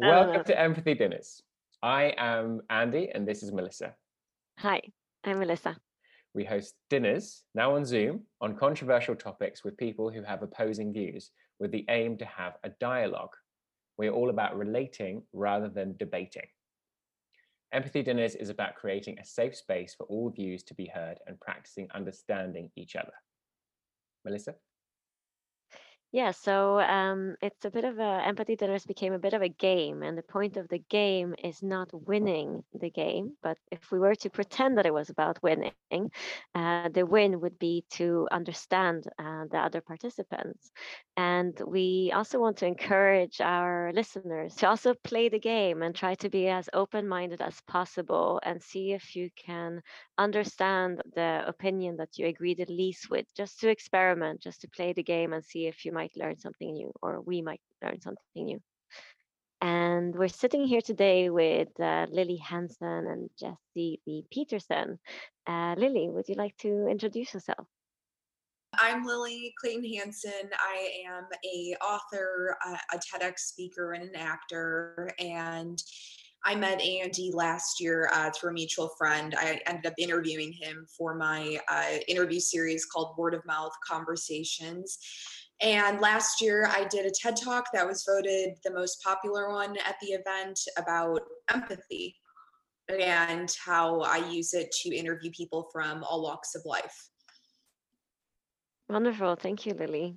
Welcome to uh. Empathy Dinners. I am Andy and this is Melissa. Hi, I'm Melissa. We host dinners, now on Zoom, on controversial topics with people who have opposing views with the aim to have a dialogue. We're all about relating rather than debating. Empathy Dinners is about creating a safe space for all views to be heard and practicing understanding each other. Melissa? Yeah, so um, it's a bit of a empathy dinners became a bit of a game, and the point of the game is not winning the game, but if we were to pretend that it was about winning, uh, the win would be to understand uh, the other participants. And we also want to encourage our listeners to also play the game and try to be as open-minded as possible and see if you can understand the opinion that you agree the least with, just to experiment, just to play the game and see if you might learn something new or we might learn something new. And we're sitting here today with uh, Lily Hanson and Jesse B. Peterson. Uh, Lily, would you like to introduce yourself? I'm Lily Clayton Hanson. I am a author, a, a TEDx speaker, and an actor. And I met Andy last year uh, through a mutual friend. I ended up interviewing him for my uh, interview series called Word of Mouth Conversations. And last year, I did a TED talk that was voted the most popular one at the event about empathy and how I use it to interview people from all walks of life. Wonderful. Thank you, Lily.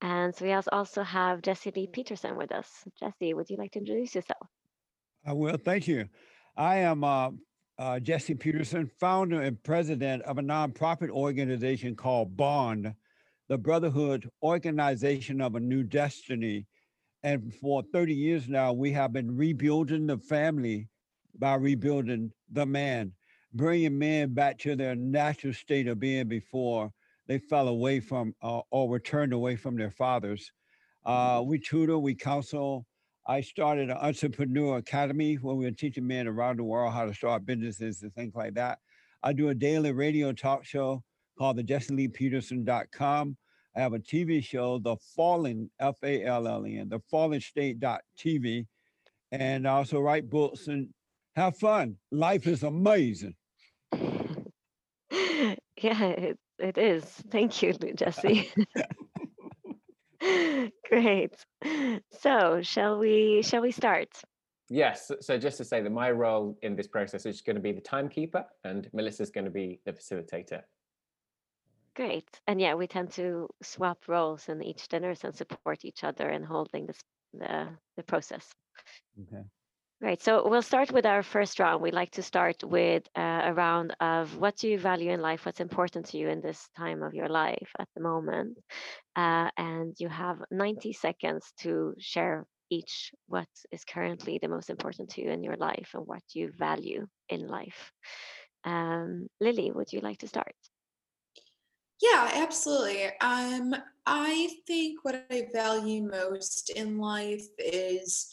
And so we also have Jesse Lee Peterson with us. Jesse, would you like to introduce yourself? I will. Thank you. I am uh, uh, Jesse Peterson, founder and president of a nonprofit organization called Bond, the Brotherhood Organization of a New Destiny. And for 30 years now, we have been rebuilding the family by rebuilding the man, bringing men back to their natural state of being before they fell away from uh, or were turned away from their fathers. Uh, we tutor, we counsel. I started an entrepreneur academy where we are teaching men around the world how to start businesses and things like that. I do a daily radio talk show called the JesseLeePeterson.com. I have a TV show, The Fallen, F A L L E N, the Fallen State.tv. And I also write books and have fun. Life is amazing. yeah, it, it is. Thank you, Jesse. Great. So, shall we shall we start? Yes. So just to say that my role in this process is going to be the timekeeper and Melissa's going to be the facilitator. Great. And yeah, we tend to swap roles in each dinners and support each other in holding this, the, the process. Okay. Great. So we'll start with our first round. We'd like to start with uh, a round of what do you value in life? What's important to you in this time of your life at the moment? Uh, and you have 90 seconds to share each what is currently the most important to you in your life and what you value in life. Um, Lily, would you like to start? Yeah, absolutely. Um, I think what I value most in life is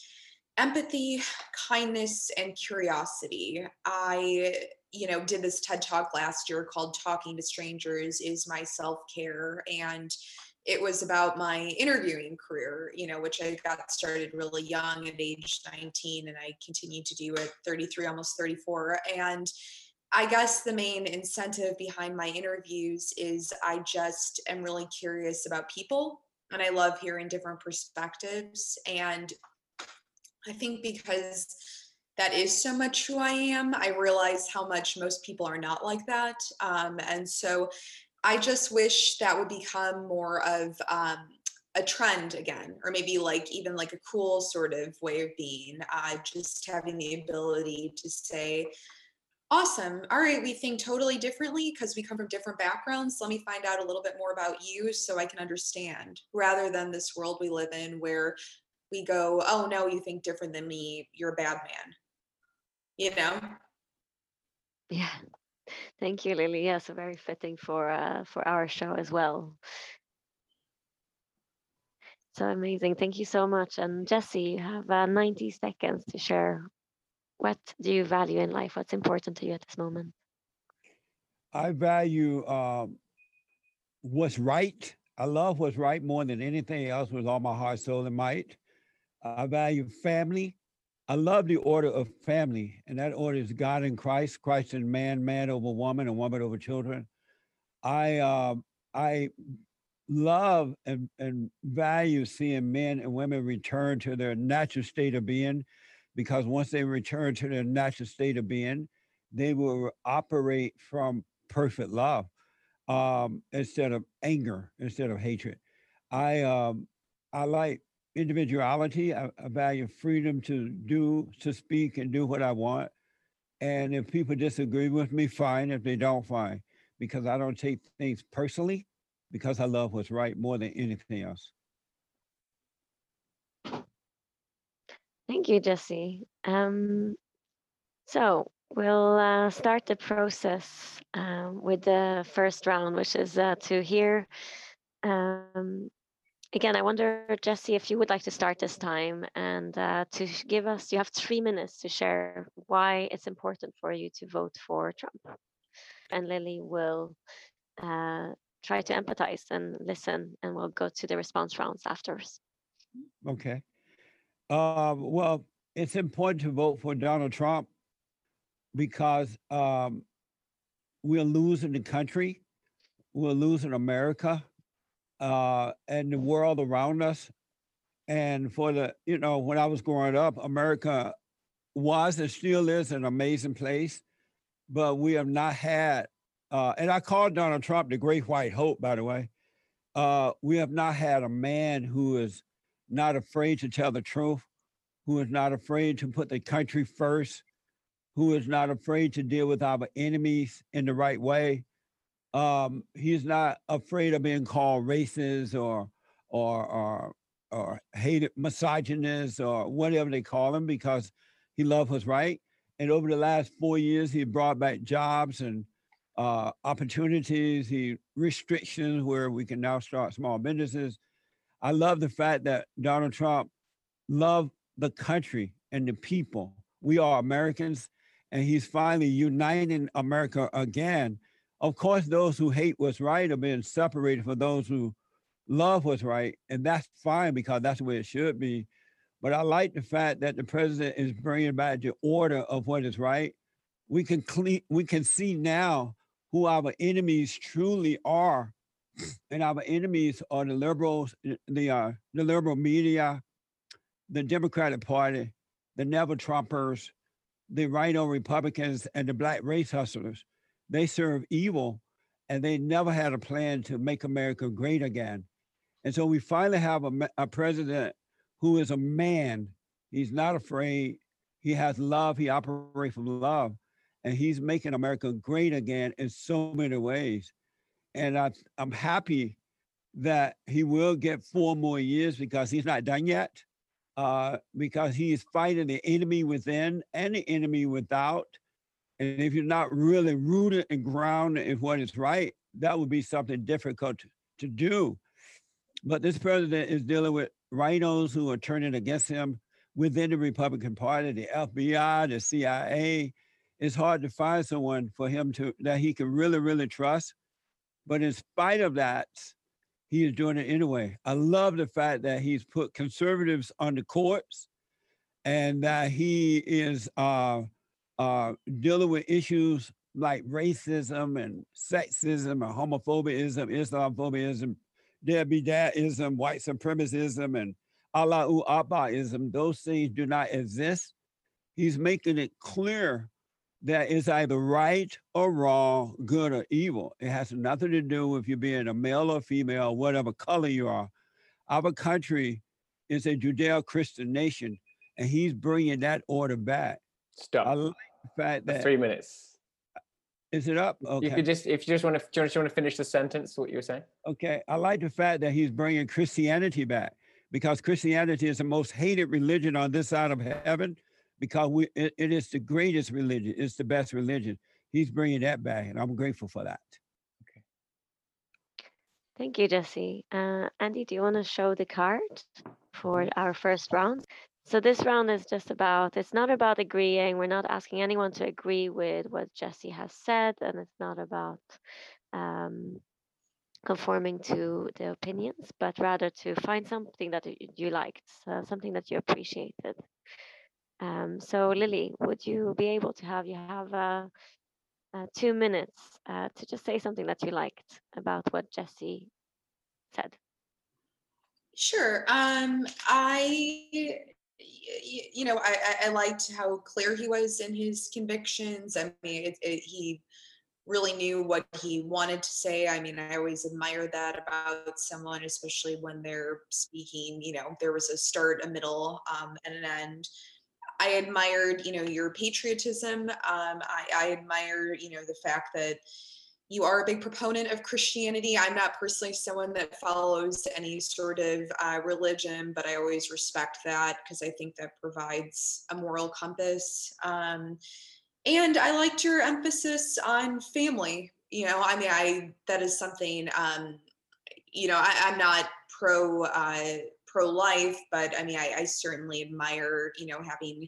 empathy, kindness, and curiosity. I, you know, did this TED talk last year called Talking to Strangers is My Self Care. And it was about my interviewing career, you know, which I got started really young at age 19 and I continued to do at 33, almost 34. And I guess the main incentive behind my interviews is I just am really curious about people and I love hearing different perspectives. And I think because that is so much who I am, I realize how much most people are not like that. Um, and so I just wish that would become more of um, a trend again, or maybe like even like a cool sort of way of being. Uh, just having the ability to say, Awesome. All right. We think totally differently because we come from different backgrounds. Let me find out a little bit more about you so I can understand rather than this world we live in where we go, oh no, you think different than me. You're a bad man. You know? Yeah. Thank you, Lily. Yes, so very fitting for uh, for our show as well. So amazing. Thank you so much. And Jesse, you have uh, 90 seconds to share what do you value in life? What's important to you at this moment? I value um, what's right. I love what's right more than anything else with all my heart, soul, and might. I value family. I love the order of family, and that order is God and Christ, Christ and man, man over woman, and woman over children. I um, I love and, and value seeing men and women return to their natural state of being, because once they return to their natural state of being, they will operate from perfect love um, instead of anger, instead of hatred. I um, I like individuality. I, I value freedom to do, to speak, and do what I want. And if people disagree with me, fine. If they don't, fine. Because I don't take things personally, because I love what's right more than anything else. Thank you, Jesse. Um, so we'll uh, start the process um, with the first round, which is uh, to hear. Um, again, I wonder, Jesse, if you would like to start this time and uh, to give us, you have three minutes to share why it's important for you to vote for Trump. And Lily will uh, try to empathize and listen, and we'll go to the response rounds afterwards. Okay. Uh, well, it's important to vote for Donald Trump because um, we're losing the country, we're losing America, uh, and the world around us. And for the, you know, when I was growing up, America was and still is an amazing place, but we have not had, uh, and I called Donald Trump the Great White Hope, by the way. Uh, we have not had a man who is not afraid to tell the truth, who is not afraid to put the country first, who is not afraid to deal with our enemies in the right way. Um, he's not afraid of being called racist or or or or hated misogynist or whatever they call him because he loved what's right. And over the last four years, he brought back jobs and uh, opportunities, he restrictions where we can now start small businesses. I love the fact that Donald Trump loved the country and the people. We are Americans, and he's finally uniting America again. Of course, those who hate what's right are being separated from those who love what's right, and that's fine because that's the way it should be. But I like the fact that the president is bringing back the order of what is right. We can clean, we can see now who our enemies truly are, and our enemies are the liberals, the uh, the liberal media, the Democratic Party, the Never Trumpers, the RINO Republicans, and the Black race hustlers. They serve evil, and they never had a plan to make America great again. And so we finally have a, a president who is a man. He's not afraid. He has love. He operates from love, and he's making America great again in so many ways. And I, I'm happy that he will get four more years because he's not done yet uh, because he is fighting the enemy within and the enemy without. And if you're not really rooted and grounded in what is right, that would be something difficult to, do. But this president is dealing with RINOs who are turning against him within the Republican Party, the FBI, the CIA. It's hard to find someone for him to that he can really, really trust. But in spite of that, he is doing it anyway. I love the fact that he's put conservatives on the courts and that he is uh, uh, dealing with issues like racism and sexism and homophobiaism, Islamophobia, Debidatism, white supremacism, and Allahu Abbaism. Those things do not exist. He's making it clear that it's either right or wrong, good or evil. It has nothing to do with you being a male or female, whatever color you are. Our country is a Judeo-Christian nation, and he's bringing that order back. Stop. I like the fact that Three minutes. is it up? Okay. You could just, if you just want to, do you just want to finish the sentence, what you were saying? Okay, I like the fact that he's bringing Christianity back because Christianity is the most hated religion on this side of heaven because we it, it is the greatest religion. It's the best religion. He's bringing that back, and I'm grateful for that. Okay. Thank you, Jesse. Uh, Andy, do you want to show the card for our first round? So this round is just about, it's not about agreeing. We're not asking anyone to agree with what Jesse has said, and it's not about um, conforming to the opinions, but rather to find something that you liked, uh, something that you appreciated. Um, so Lily, would you be able to have you have uh, uh, two minutes uh, to just say something that you liked about what Jesse said? Sure. Um, I, you know, I, I, I liked how clear he was in his convictions. I mean, it, it, he really knew what he wanted to say. I mean, I always admire that about someone, especially when they're speaking. You know, there was a start, a middle, um, and an end. I admired, you know, your patriotism. Um, I, I admire, you know, the fact that you are a big proponent of Christianity. I'm not personally someone that follows any sort of uh, religion, but I always respect that because I think that provides a moral compass. Um, and I liked your emphasis on family. You know, I mean, I that is something. Um, you know, I, I'm not pro uh, pro life, but I mean, I, I certainly admire you know having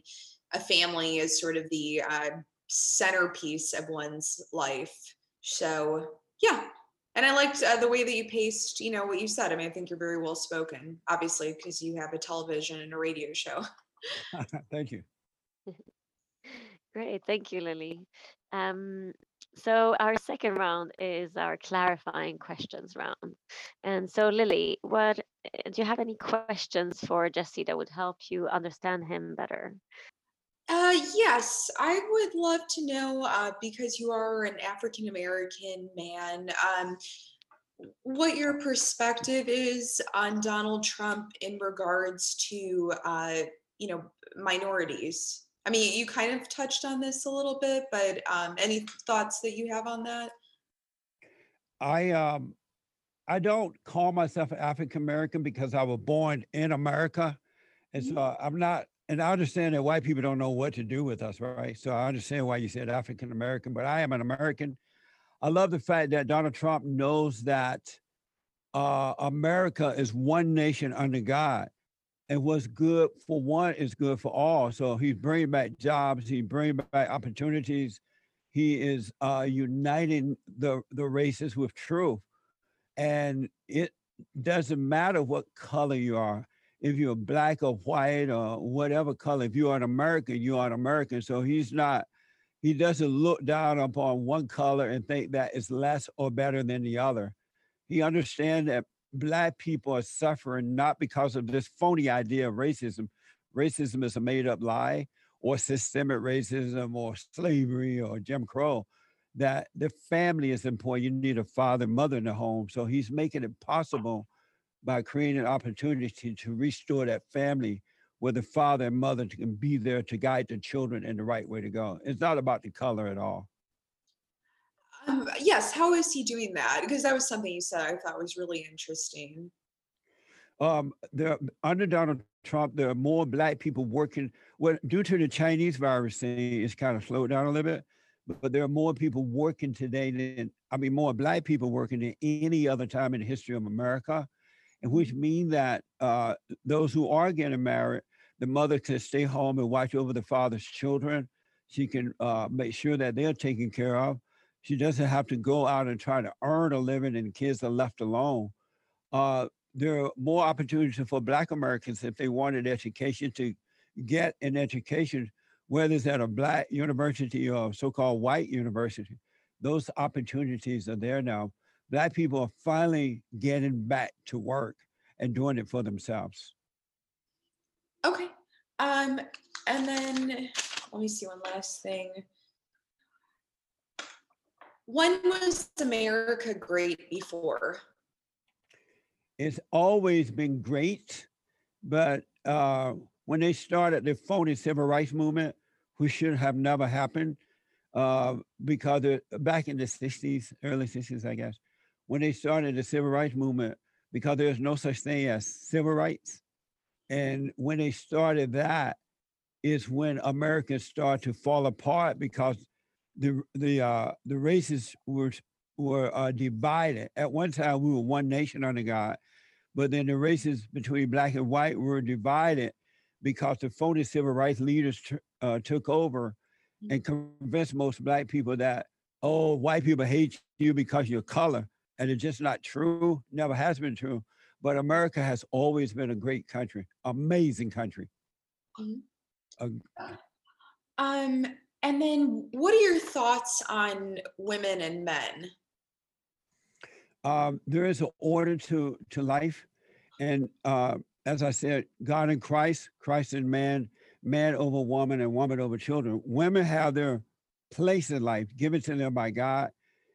a family as sort of the uh, centerpiece of one's life. So yeah, and I liked uh, the way that you paced. You know what you said. I mean, I think you're very well spoken. Obviously, because you have a television and a radio show. Thank you. Great, thank you, Lily. Um, so our second round is our clarifying questions round. And so Lily, what uh, do you have any questions for Jesse that would help you understand him better? Uh, yes, I would love to know uh, because you are an African American man, um, what your perspective is on Donald Trump in regards to, uh, you know, minorities. I mean, you kind of touched on this a little bit, but um, any thoughts that you have on that? I um I don't call myself African American because I was born in America. And Mhm. so I'm not and I understand that white people don't know what to do with us, right? So I understand why you said African American, but I am an American. I love the fact that Donald Trump knows that uh, America is one nation under God. And what's good for one is good for all. So he's bringing back jobs, he's bringing back opportunities. He is uh, uniting the, the races with truth. And it doesn't matter what color you are. If you're black or white or whatever color, if you are an American, you are an American. So he's not, he doesn't look down upon one color and think that it's less or better than the other. He understands that black people are suffering not because of this phony idea of racism. Racism is a made up lie or systemic racism or slavery or Jim Crow. That the family is important. You need a father, mother in the home. So he's making it possible by creating an opportunity to restore that family where the father and mother can be there to guide the children in the right way to go. It's not about the color at all. Um, yes, how is he doing that? Because that was something you said I thought was really interesting. um, there under Donald Trump, there are more black people working. Well, due to the Chinese virus thing, it's kind of slowed down a little bit. But, there are more people working today than I mean, more black people working than any other time in the history of America, and which mean that uh, those who are getting married, the mother can stay home and watch over the father's children. She can uh, make sure that they're taken care of. She doesn't have to go out and try to earn a living, and kids are left alone. Uh, there are more opportunities for Black Americans if they wanted education to get an education, whether it's at a Black university or so-called white university. Those opportunities are there now. Black people are finally getting back to work and doing it for themselves. Okay. Um, and then let me see one last thing. When was America great before? It's always been great, but uh, when they started the phony civil rights movement, which should have never happened, uh, because back in the 60s, early 60s, I guess, when they started the civil rights movement, because there's no such thing as civil rights. And when they started that, is when Americans started to fall apart because the the uh, the races were were uh, divided. At one time, we were one nation under God, but then the races between black and white were divided because the phony civil rights leaders t- uh, took over and convinced most black people that oh, white people hate you because you're color, and it's just not true. Never has been true. But America has always been a great country, amazing country. Um, and then what are your thoughts on women and men? um, there is an order to to life, and uh, as I said, God in Christ, Christ in man, man over woman, and woman over children. Women have their place in life given to them by God,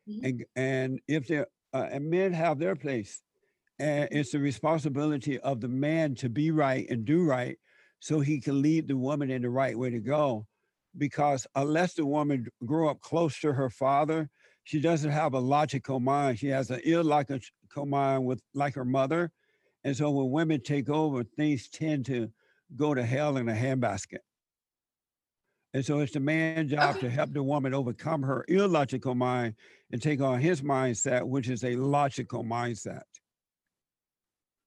Mhm. and and if they're uh, and men have their place, and it's the responsibility of the man to be right and do right, so he can lead the woman in the right way to go. Because unless the woman grew up close to her father, she doesn't have a logical mind. She has an illogical mind with like her mother. And so when women take over, things tend to go to hell in a handbasket. And so it's the man's job Okay. to help the woman overcome her illogical mind and take on his mindset, which is a logical mindset.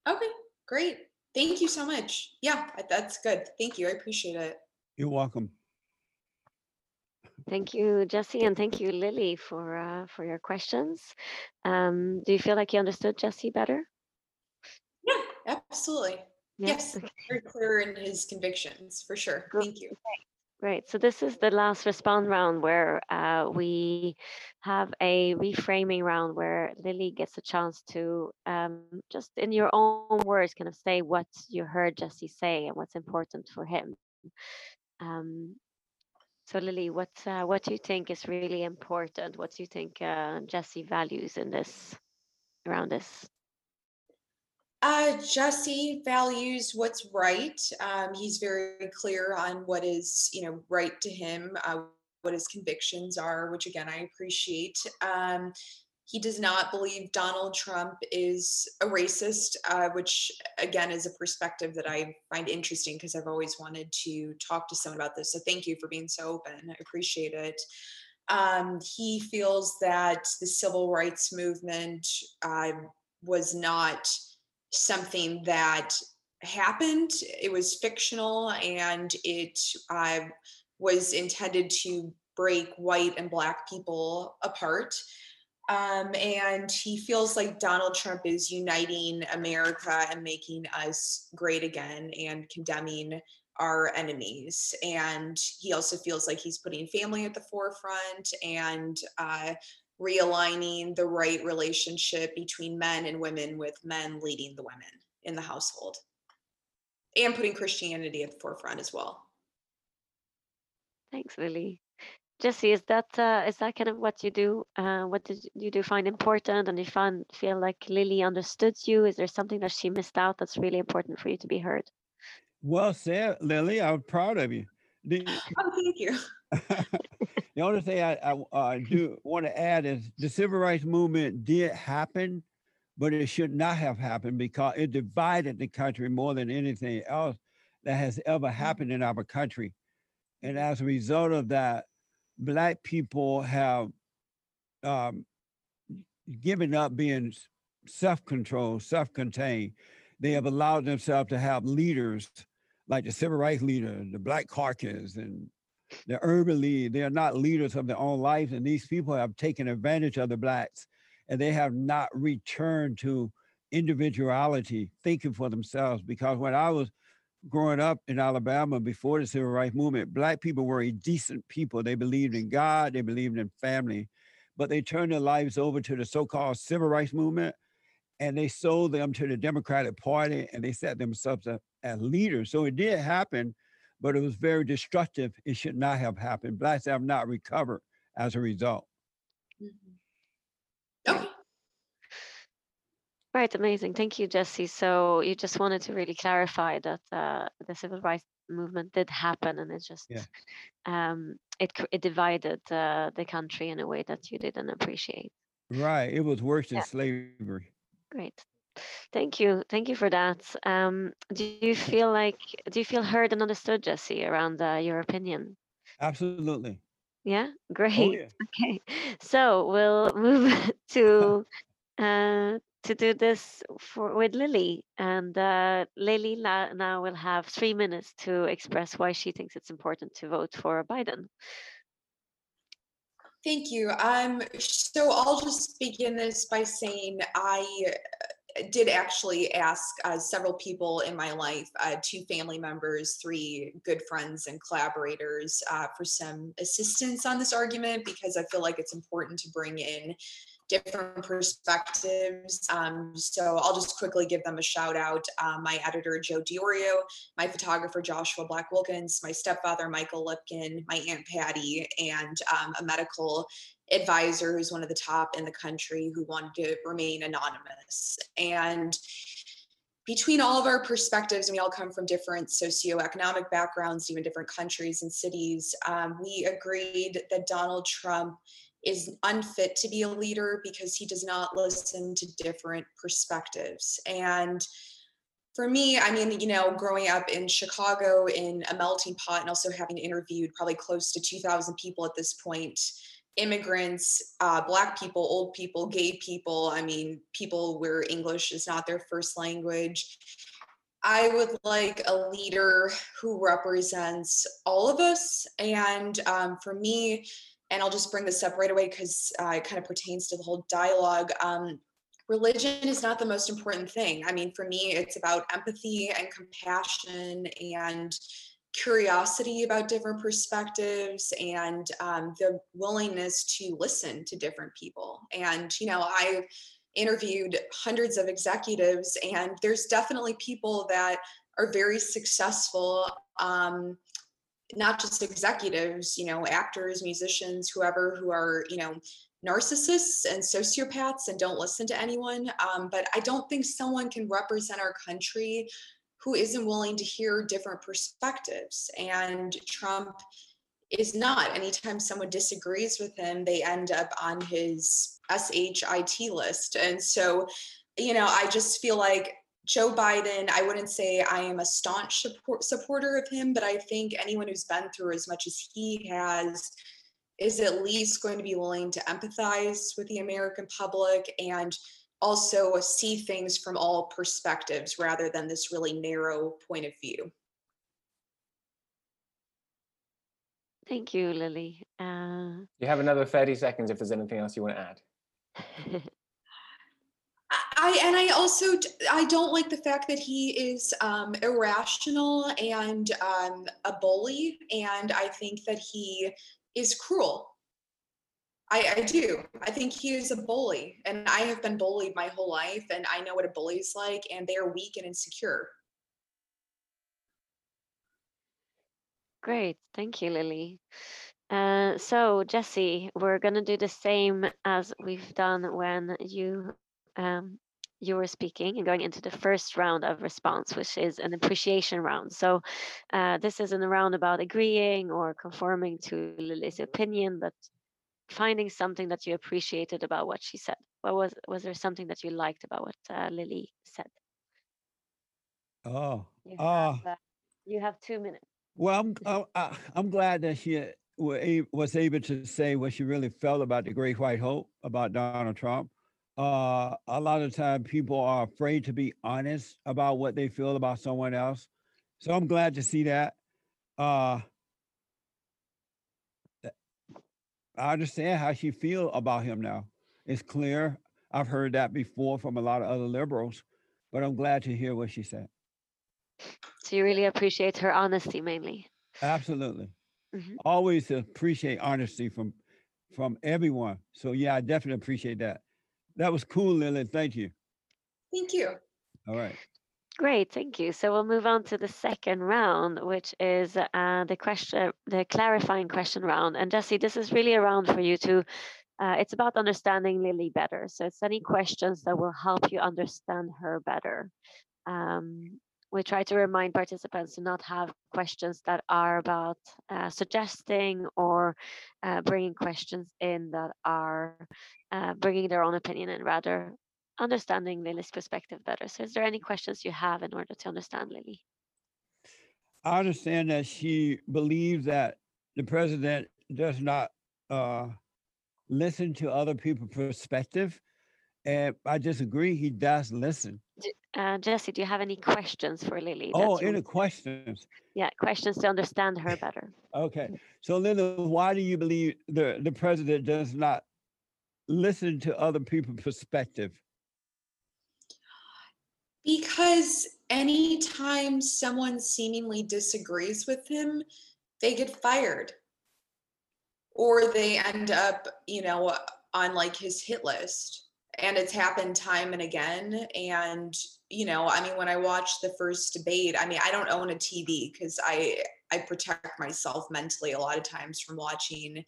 Okay, great. Thank you so much. Yeah, that's good. Thank you. I appreciate it. You're welcome. Thank you, Jesse, and thank you, Lily, for uh, for your questions. Um, do you feel like you understood Jesse better? Yeah, absolutely. Yeah? Yes, Okay, very clear in his convictions for sure. Good. Thank you. Great. So this is the last respond round where uh, we have a reframing round where Lily gets a chance to um, just in your own words kind of say what you heard Jesse say and what's important for him. Um, so Lily, what uh, what do you think is really important? What do you think uh, Jesse values in this around this? Uh, Jesse values what's right. Um, he's very clear on what is, you know, right to him, uh, what his convictions are, which again I appreciate. Um, he does not believe Donald Trump is a racist, uh, which again is a perspective that I find interesting because I've always wanted to talk to someone about this. So thank you for being so open. I appreciate it. Um, he feels that the civil rights movement uh, was not something that happened. It was fictional and it uh, was intended to break white and black people apart. Um, and he feels like Donald Trump is uniting America and making us great again and condemning our enemies. And he also feels like he's putting family at the forefront and uh, realigning the right relationship between men and women, with men leading the women in the household and putting Christianity at the forefront as well. Thanks, Lily. Jesse, is that uh, is that kind of what you do? Uh, what did you do find important, and you find feel like Lily understood you? Is there something that she missed out that's really important for you to be heard? Well said, Lily. I'm proud of you. The, Oh, thank you. the only thing I, I uh, do want to add is the civil rights movement did happen, but it should not have happened because it divided the country more than anything else that has ever happened in our country. And as a result of that, black people have um, given up being self-controlled, self-contained. They have allowed themselves to have leaders like the civil rights leader, the Black Caucus, and the urban league. They are not leaders of their own lives, and these people have taken advantage of the blacks, and they have not returned to individuality, thinking for themselves. Because when I was growing up in Alabama before the civil rights movement, black people were a decent people. They believed in God, they believed in family, but they turned their lives over to the so-called civil rights movement and they sold them to the Democratic Party and they set themselves up as leaders. So it did happen, but it was very destructive. It should not have happened. Blacks have not recovered as a result. Mhm. Okay. Right, amazing. Thank you, Jesse. So you just wanted to really clarify that uh, the civil rights movement did happen, and it just Yeah. um, it it divided uh, the country in a way that you didn't appreciate. Right. It was worse than Yeah. slavery. Great. Thank you. Thank you for that. Um, do you feel like do you feel heard and understood, Jesse, around uh, your opinion? Absolutely. Yeah, Oh, great. yeah. Okay, so we'll move to uh, to do this for with Lily, and uh, Lily la- now will have three minutes to express why she thinks it's important to vote for Biden. Thank you. Um, so I'll just begin this by saying I did actually ask uh, several people in my life, uh, two family members, three good friends and collaborators, uh, for some assistance on this argument because I feel like it's important to bring in different perspectives. Um, so I'll just quickly give them a shout out. Uh, my editor, Joe Diorio, my photographer, Joshua Black Wilkins, my stepfather, Michael Lipkin, my Aunt Patty, and um, a medical advisor who's one of the top in the country who wanted to remain anonymous. And between all of our perspectives, and we all come from different socioeconomic backgrounds, even different countries and cities, um, we agreed that Donald Trump is unfit to be a leader because he does not listen to different perspectives. And for me, I mean, you know, growing up in Chicago in a melting pot and also having interviewed probably close to 2,000 people at this point, immigrants, uh, Black people, old people, gay people, I mean, people where English is not their first language. I would like a leader who represents all of us. And um, for me, and I'll just bring this up right away because uh, it kind of pertains to the whole dialogue. Um, religion is not the most important thing. I mean, for me, it's about empathy and compassion and curiosity about different perspectives and um, the willingness to listen to different people. And, you know, I interviewed hundreds of executives, and there's definitely people that are very successful um, not just executives, you know, actors, musicians, whoever who are, you know, narcissists and sociopaths and don't listen to anyone. Um, but I don't think someone can represent our country who isn't willing to hear different perspectives. And Trump is not. Anytime someone disagrees with him, they end up on his SHIT list. And so, you know, I just feel like Joe Biden, I wouldn't say I am a staunch support, supporter of him, but I think anyone who's been through as much as he has is at least going to be willing to empathize with the American public and also see things from all perspectives rather than this really narrow point of view. Thank you, Lily. Uh... You have another 30 seconds if there's anything else you want to add. I and I also I don't like the fact that he is um, irrational and um, a bully, and I think that he is cruel. I, I do. I think he is a bully, and I have been bullied my whole life, and I know what a bully is like, and they are weak and insecure. Great, thank you, Lily. Uh, so Jesse, we're gonna do the same as we've done when you um, you were speaking and going into the first round of response, which is an appreciation round. So uh, this isn't a round about agreeing or conforming to Lily's opinion, but finding something that you appreciated about what she said. What was was there something that you liked about what uh, Lily said? Oh, You uh, have, uh, you have two minutes. well, I'm uh, uh, I'm glad that she was able to say what she really felt about the Great White Hope about Donald Trump. Uh, a lot of time people are afraid to be honest about what they feel about someone else. So I'm glad to see that. Uh, I understand how she feel about him now. It's clear. I've heard that before from a lot of other liberals, but I'm glad to hear what she said. So you really appreciate her honesty mainly. Absolutely. Mhm. Always appreciate honesty from from everyone. So yeah, I definitely appreciate that. That was cool, Lily. Thank you. Thank you. All right. Great, thank you. So we'll move on to the second round, which is uh, the question, the clarifying question round. And Jesse, this is really a round for you to. Uh, it's about understanding Lily better. So it's any questions that will help you understand her better. Um, we try to remind participants to not have questions that are about uh, suggesting or uh, bringing questions in that are uh, bringing their own opinion and rather understanding Lily's perspective better. So, is there any questions you have in order to understand Lily? I understand that she believes that the president does not uh, listen to other people's perspective. And I disagree. He does listen. Uh, Jesse, do you have any questions for Lily? that Oh, any want- questions? Yeah, questions to understand her better. Okay. So, Linda, why do you believe the, the president does not listen to other people's perspective? Because anytime someone seemingly disagrees with him, they get fired. Or they end up, you know, on like his hit list. And it's happened time and again. And, you know, I mean, when I watched the first debate, I mean, I don't own a TV because I I protect myself mentally a lot of times from watching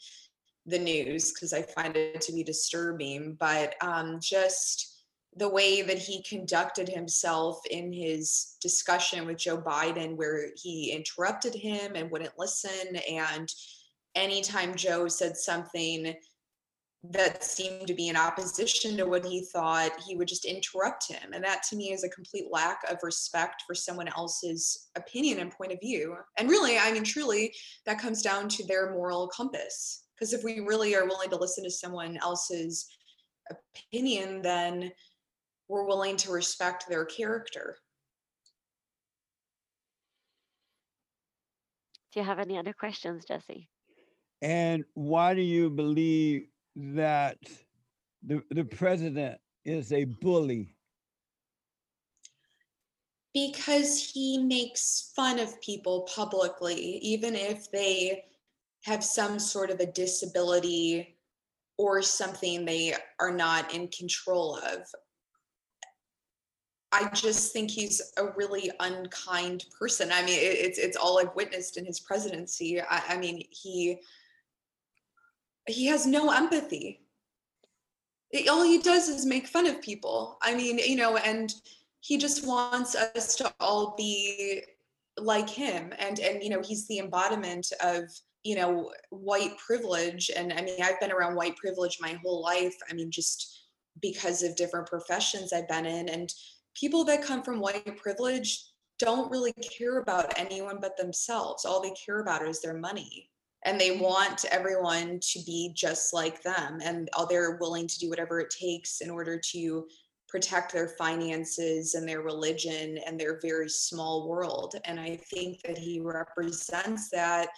the news because I find it to be disturbing. But um, just the way that he conducted himself in his discussion with Joe Biden, where he interrupted him and wouldn't listen. And anytime Joe said something that seemed to be in opposition to what he thought, he would just interrupt him. And that to me is a complete lack of respect for someone else's opinion and point of view. And really, I mean, truly, that comes down to their moral compass. Because if we really are willing to listen to someone else's opinion, then we're willing to respect their character. Do you have any other questions, Jesse? And why do you believe that the, the president is a bully? Because he makes fun of people publicly, even if they have some sort of a disability or something they are not in control of. I just think he's a really unkind person. I mean, it's it's all I've witnessed in his presidency. I, I mean, he he has no empathy. It, all he does is make fun of people. I mean, you know, and he just wants us to all be like him. And and you know, he's the embodiment of you know white privilege. And I mean, I've been around white privilege my whole life. I mean, just because of different professions I've been in and people that come from white privilege don't really care about anyone but themselves. All they care about is their money. And they want everyone to be just like them. And they're willing to do whatever it takes in order to protect their finances and their religion and their very small world. And I think that he represents that.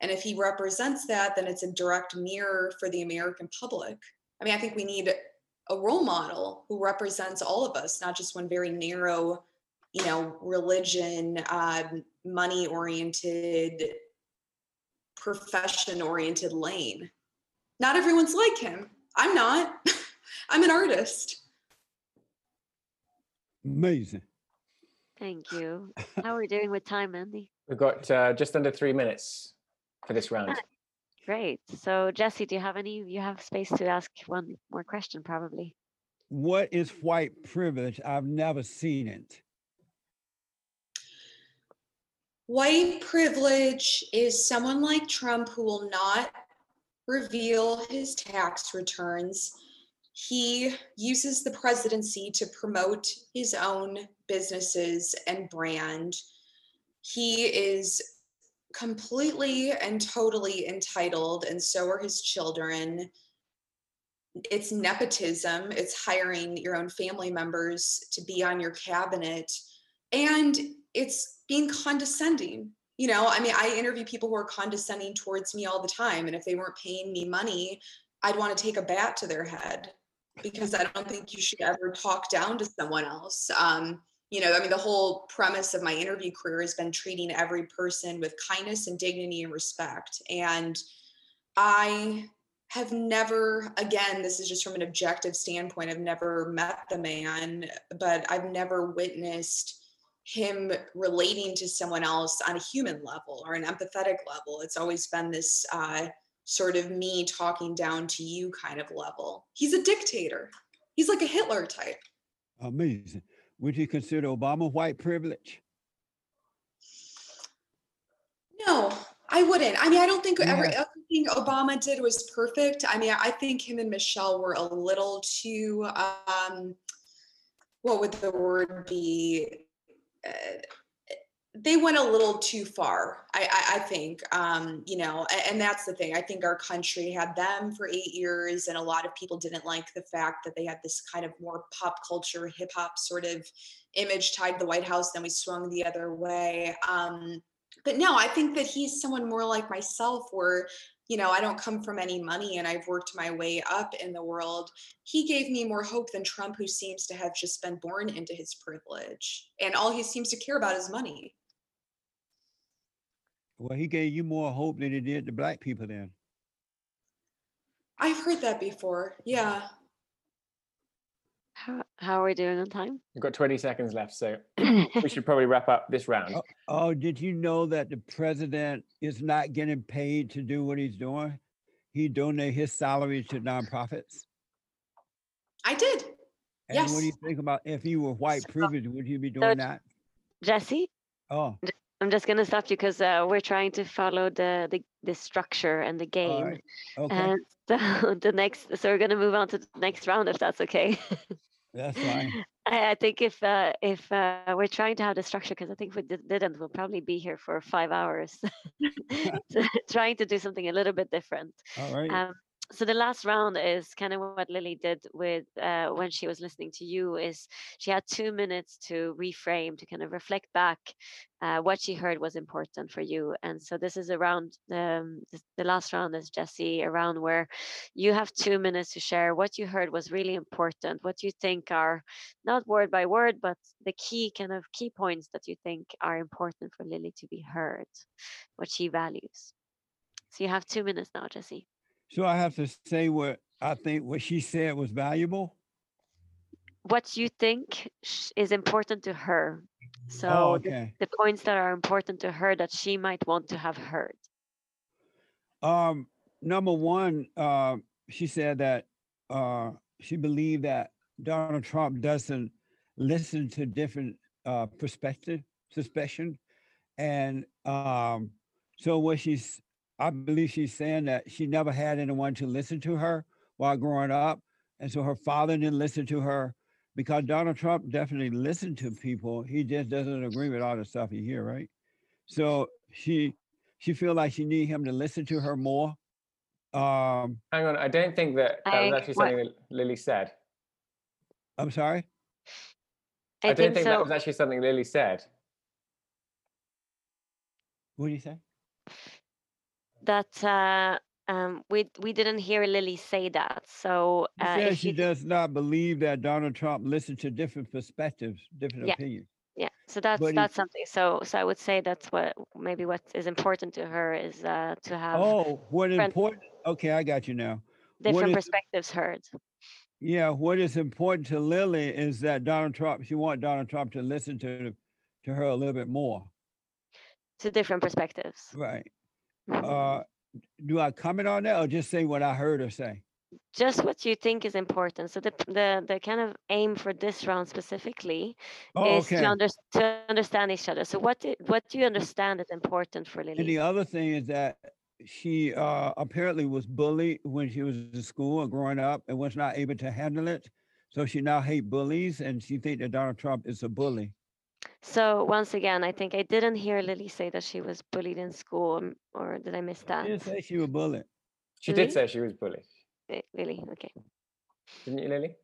And if he represents that, then it's a direct mirror for the American public. I mean, I think we need a role model who represents all of us, not just one very narrow, you know, religion, um, money oriented, profession oriented lane. Not everyone's like him. I'm not. I'm an artist. Amazing. Thank you. How are we doing with time, Andy? We've got uh, just under three minutes for this round. Great. So Jesse, do you have any, you have space to ask one more question probably. What is white privilege? I've never seen it. White privilege is someone like Trump who will not reveal his tax returns. He uses the presidency to promote his own businesses and brand. He is completely and totally entitled, and so are his children. It's nepotism, it's hiring your own family members to be on your cabinet, and it's being condescending. You know, I mean, I interview people who are condescending towards me all the time, and if they weren't paying me money, I'd want to take a bat to their head because I don't think you should ever talk down to someone else. Um, you know, I mean, the whole premise of my interview career has been treating every person with kindness and dignity and respect. And I have never, again, this is just from an objective standpoint, I've never met the man, but I've never witnessed him relating to someone else on a human level or an empathetic level. It's always been this uh, sort of me talking down to you kind of level. He's a dictator. He's like a Hitler type. Amazing. Would you consider Obama white privilege? No, I wouldn't. I mean, I don't think yeah. every, everything Obama did was perfect. I mean, I think him and Michelle were a little too, um, what would the word be? They went a little too far i i, I think um, you know and, and, that's the thing i think our country had them for eight years and a lot of people didn't like the fact that they had this kind of more pop culture hip hop sort of image tied to the white house then we swung the other way um, but no i think that he's someone more like myself where you know, I don't come from any money and I've worked my way up in the world. He gave me more hope than Trump, who seems to have just been born into his privilege. And all he seems to care about is money. Well, he gave you more hope than he did the black people then. I've heard that before. Yeah. How, how are we doing on time? We've got 20 seconds left, so we should probably wrap up this round. Oh, oh, did you know that the president is not getting paid to do what he's doing? He donate his salary to nonprofits. I did. And what do you think about if you were white So- privileged, would you be doing j- that? Jesse, Oh, I'm just gonna stop you because uh, we're trying to follow the, the the structure and the game. right. Okay, And so the next, so we're gonna move on to the next round if that's okay. that's fine. I, I think if uh, if uh, we're trying to have the structure, because I think if we did, didn't, we'll probably be here for five hours, trying to do something a little bit different. All right. Um, so the last round is kind of what Lily did with uh, when she was listening to you. Is she had two minutes to reframe, to kind of reflect back uh, what she heard was important for you. And so this is around um, this, the last round is Jesse around where you have two minutes to share what you heard was really important, what you think are not word by word, but the key kind of key points that you think are important for Lily to be heard, what she values. So you have two minutes now, Jesse. So I have to say what I think what she said was valuable. what you think is important to her. So Oh, the, the points that are important to her that she might want to have heard. Um, number one, uh, she said that uh, she believed that Donald Trump doesn't listen to different uh, perspective, suspicion, and um, so what she's, I believe she's saying that she never had anyone to listen to her while growing up, and so her father didn't listen to her because Donald Trump definitely listened to people. He just doesn't agree with all the stuff you hear, right? So she she feel like she need him to listen to her more. Um, Hang on, I don't think that that was I- actually what- something that Lily said. I'm sorry. I, I, don't think, think so. that was actually something Lily said. What do you say? That uh, um, we we didn't hear Lily say that. So She uh, said if she does not believe that Donald Trump listened to different perspectives, different Yeah. opinions. yeah, so that's but he- that's something. So so I would say that's what maybe what is important to her is uh, to have Oh, what important? Okay, I got you now. different is- perspectives heard. Yeah, what is important to Lily is that Donald Trump. She want Donald Trump to listen to to her a little bit more. To different perspectives. Right. Mhm. Uh, do I comment on that or just say what I heard her say? just what you think is important. So the the the kind of aim for this round specifically Oh, is okay. to, under, to understand each other. So what do, what do you understand is important for Lily? And the other thing is that she uh, apparently was bullied when she was in school and growing up and was not able to handle it. So she now hate bullies and she think that Donald Trump is a bully. So once again, I think I didn't hear Lily say that she was bullied in school, um, or did I miss that? She that? didn't say she was bullied. She Lily? did say she was bullied, Lily, okay. didn't you, Lily?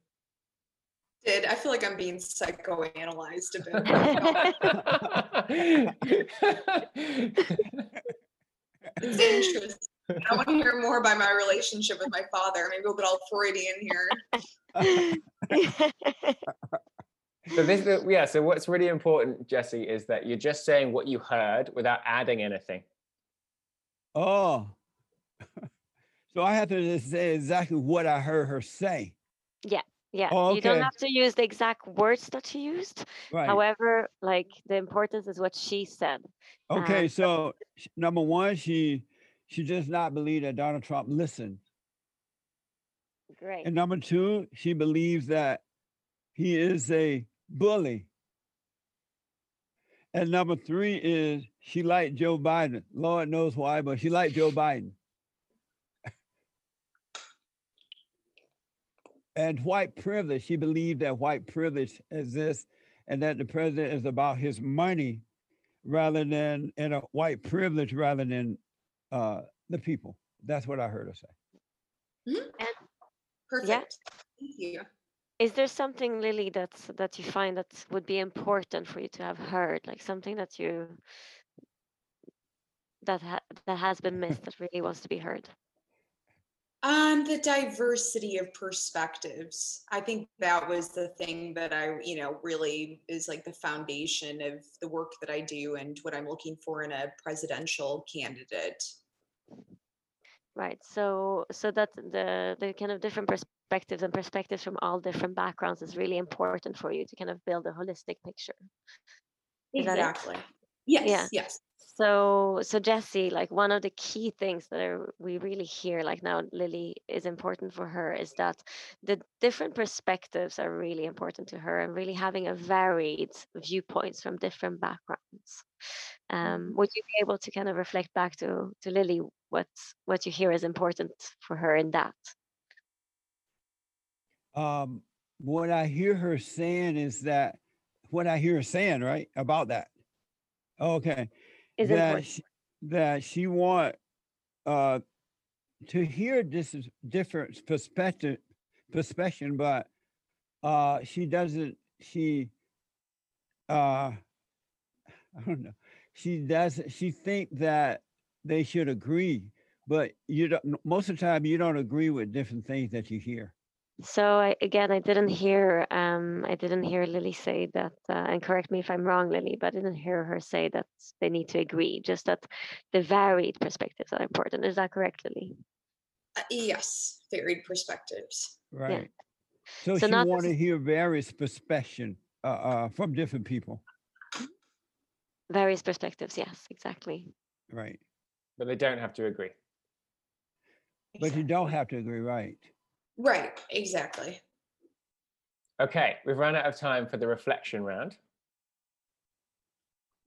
Did I feel like I'm being psychoanalyzed a bit? It's interesting. I want to hear more about my relationship with my father. Maybe we'll get all Freudian here. so this, yeah. So what's really important, Jesse, is that you're just saying what you heard without adding anything. Oh. so I have to say exactly what I heard her say. yeah, yeah Oh, okay. you don't have to use the exact words that she used. Right. However, like the importance is what she said. okay, um, so number one, she she does not believe that Donald Trump listened. Great. And number two, she believes that he is a bully. And number three is she liked Joe Biden. Lord knows why, but she liked Joe Biden. and white privilege, she believed that white privilege exists and that the president is about his money rather than and a white privilege rather than uh, the people. That's what I heard her say. Perfect. Yeah. Thank you. Is there something, Lily, that's that you find that would be important for you to have heard, like something that you that ha- that has been missed that really wants to be heard? Um, the diversity of perspectives. I think that was the thing that I, you know, really is like the foundation of the work that I do and what I'm looking for in a presidential candidate. Right. So so that the the kind of different perspectives and perspectives from all different backgrounds is really important for you to kind of build a holistic picture. Is? Exactly. Yes, Yeah. yes. So so Jesse, like one of the key things that are, we really hear like now Lily is important for her is that the different perspectives are really important to her and really having a varied viewpoints from different backgrounds. Um, would you be able to kind of reflect back to to Lily what what you hear is important for her in that? Um, what I hear her saying is that what I hear her saying, right, about that. Okay. Is that she, that she want uh to hear this different perspective perspective, but uh she doesn't she uh I don't know. She doesn't she think that they should agree, but you don't most of the time you don't agree with different things that you hear. So I, again, I didn't hear um, I didn't hear Lily say that, uh, and correct me if I'm wrong, Lily, but I didn't hear her say that they need to agree. Just that the varied perspectives are important. Is that correct, Lily? Uh, yes, varied perspectives. Right. So, So she want to hear various perspective uh, uh from different people. Various perspectives. Yes, exactly. Right. But they don't have to agree. But you don't have to agree, right? Right, exactly. Okay, we've run out of time for the reflection round.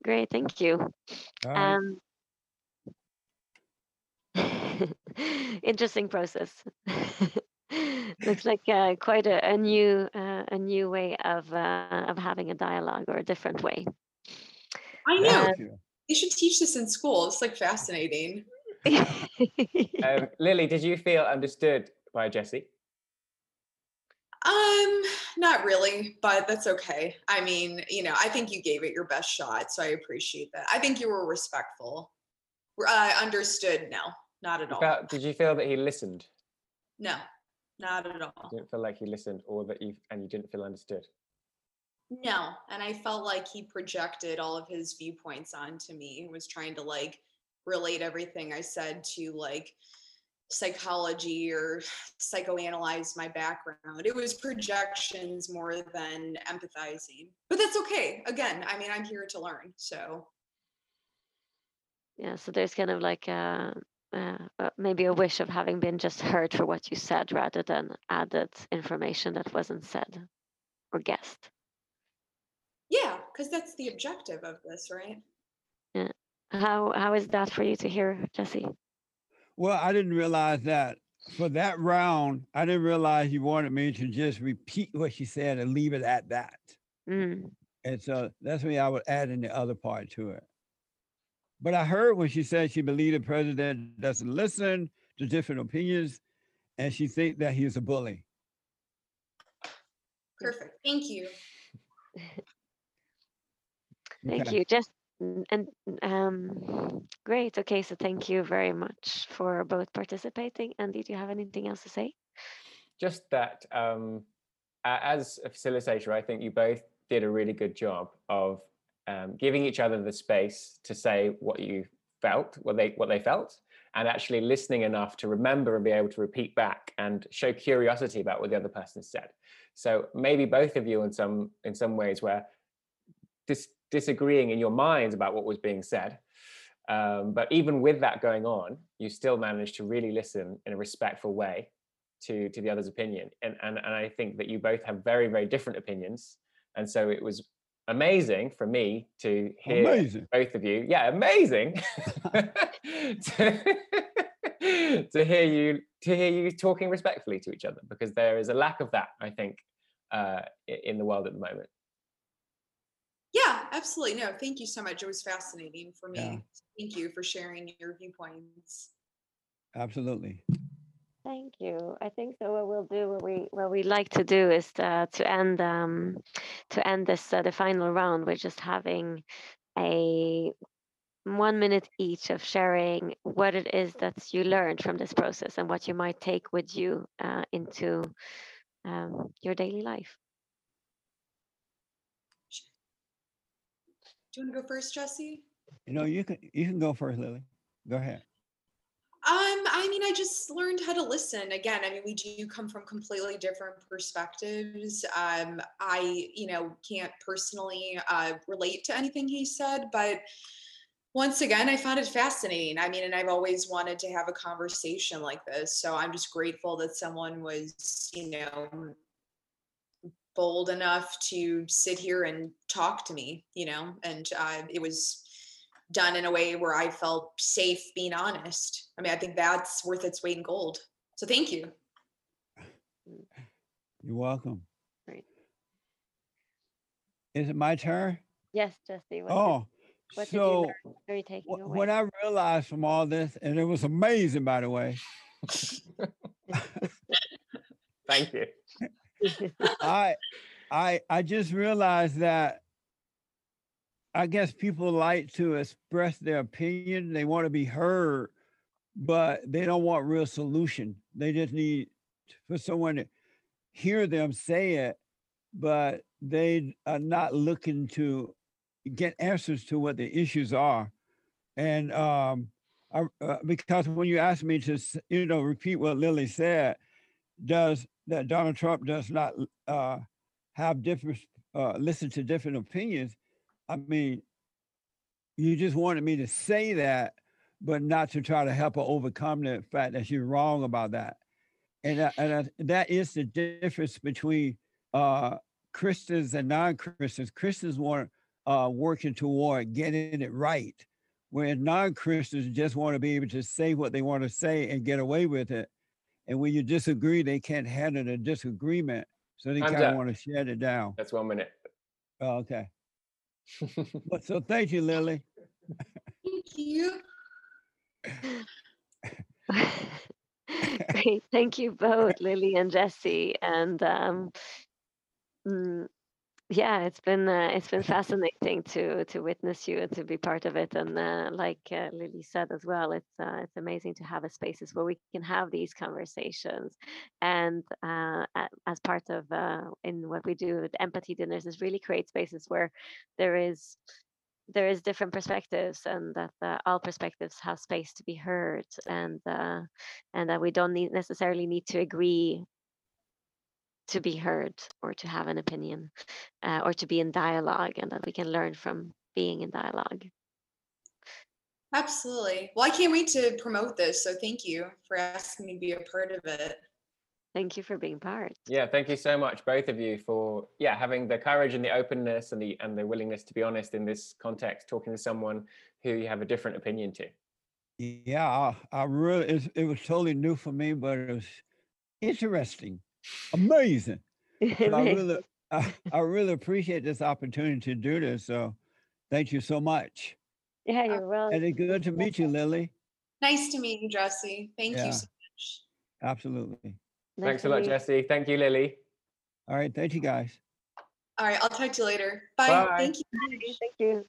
Great. Thank you. All right. Um, interesting process. Looks like uh, quite a, a new uh, a new way of uh, of having a dialogue or a different way. I know. uh, you. They should teach this in school. It's like fascinating. Um, Lily, did you feel understood by Jesse? Um, not really, but that's okay. I mean, you know, I think you gave it your best shot, so I appreciate that. I think you were respectful. Uh, understood? No, not at all. felt- did you feel that he listened? No, not at all. You didn't feel like he listened, or that you and you didn't feel understood. No, and I felt like he projected all of his viewpoints onto me and was trying to like relate everything I said to like psychology or psychoanalyze my background. It was projections more than empathizing. But that's okay. Again, I mean, I'm here to learn. So, Yeah, so there's kind of like a, uh, uh, maybe a wish of having been just heard for what you said rather than added information that wasn't said or guessed. yeah, because that's the objective of this, right? Yeah. How how is that for you to hear, Jesse? Well, I didn't realize that for that round, I didn't realize you wanted me to just repeat what she said and leave it at that. Mm, And so that's me, I would add in the other part to it. But I heard when she said she believed the president doesn't listen to different opinions and she think that he's a bully. Perfect. Thank you. thank Okay. you. Just and um, great. Okay, so thank you very much for both participating. And did you have anything else to say? Just that, um, as a facilitator, I think you both did a really good job of um, giving each other the space to say what you felt, what they what they felt, and actually listening enough to remember and be able to repeat back and show curiosity about what the other person said. So maybe both of you in some in some ways were dis- disagreeing in your minds about what was being said. Um, but even with that going on, you still managed to really listen in a respectful way to to the other's opinion. And and, and I think that you both have very, very different opinions. And so it was amazing for me to hear Amazing. both of you. Yeah, amazing. to, to hear you to hear you talking respectfully to each other because there is a lack of that, I think, uh, in the world at the moment. Yeah, absolutely. No, thank you so much. It was fascinating for me. Yeah. Thank you for sharing your viewpoints. Absolutely. Thank you. I think so. What we'll do, what we what we like to do is uh, to end um, to end this uh, the final round. We're just having a one minute each of sharing what it is that you learned from this process and what you might take with you uh, into um, your daily life. Do you want to go first, Jesse? You know, you can you can go first, Lily. Go ahead. Um, I mean, I just learned how to listen. Again, I mean, we do come from completely different perspectives. Um, I, you know, can't personally uh, relate to anything he said, but once again, I found it fascinating. I mean, and I've always wanted to have a conversation like this. So I'm just grateful that someone was, you know, bold enough to sit here and talk to me, you know, and uh, it was done in a way where I felt safe being honest. I mean, I think that's worth its weight in gold. So thank you. You're welcome. Right. Is it my turn? Yes, Jesse. What, Oh, did, what did you so learn? Are you taking wh- away? what I realized from all this, and it was amazing, by the way. Thank you. I, I, I just realized that. I guess people like to express their opinion. They want to be heard, but they don't want real solution. They just need for someone to hear them say it, but they are not looking to get answers to what the issues are. And um, I, uh, because when you asked me to, you know, repeat what Lily said, does that Donald Trump does not uh, have different, uh, listen to different opinions. I mean, you just wanted me to say that, but not to try to help her overcome the fact that she's wrong about that. And, uh, and uh, that is the difference between uh, Christians and non-Christians. Christians want uh, working toward getting it right, whereas non-Christians just want to be able to say what they want to say and get away with it. And when you disagree, they can't handle the disagreement, so they Time's kind of up. want to shut it down. That's one minute. Oh, okay. But so thank you, Lily. Thank you. Great. Thank you both, Lily and Jesse. And um, mm, yeah, it's been uh, it's been fascinating to to witness you and to be part of it. And uh, like uh, Lily said as well, it's uh, it's amazing to have a spaces where we can have these conversations. And uh, as part of uh, in what we do with empathy dinners is really create spaces where there is there is different perspectives and that uh, all perspectives have space to be heard and uh, and that we don't need necessarily need to agree to be heard or to have an opinion uh, or to be in dialogue and that we can learn from being in dialogue Absolutely. Well, I can't wait to promote this. So thank you for asking me to be a part of it. thank you for being part Yeah, thank you so much, both of you, for yeah having the courage and the openness and the and the willingness to be honest in this context, talking to someone who you have a different opinion to. Yeah, I, I really, it, it was totally new for me, but it was interesting, amazing. So I really, I, I really appreciate this opportunity to do this. So thank you so much. yeah you're well And it's good to meet you, Lily. Nice to meet you, Jesse. Thank Yeah. you so much. Absolutely. nice Thanks a lot, Jesse. Thank you, Lily. All right. Thank you, guys. All right, I'll talk to you later. Bye. Bye. Thank you. thank you